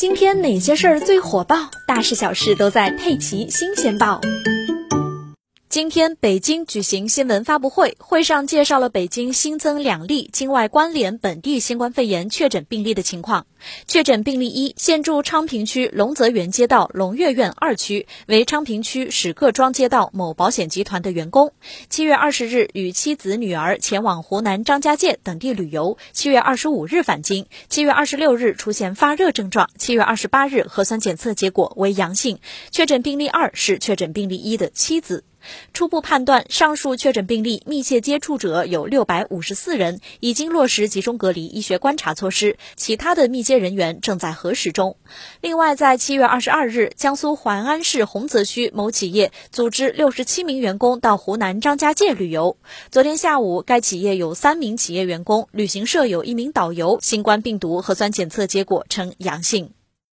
今天哪些事儿最火爆？大事小事都在《佩奇新鲜报》。今天，北京举行新闻发布会，会上介绍了北京新增两例境外关联本地新冠肺炎确诊病例的情况。确诊病例一，现住昌平区龙泽园街道龙悦苑二区，为昌平区史各庄街道某保险集团的员工。七月二十日与妻子、女儿前往湖南张家界等地旅游，七月二十五日返京，七月二十六日出现发热症状，七月二十八日核酸检测结果为阳性。确诊病例二是确诊病例一的妻子。初步判断，上述确诊病例密切接触者有六百五十四人，已经落实集中隔离医学观察措施，其他的密接人员正在核实中。另外，在七月二十二日，江苏淮安市洪泽区某企业组织六十七名员工到湖南张家界旅游。昨天下午，该企业有三名企业员工，旅行社有一名导游，新冠病毒核酸检测结果呈阳性。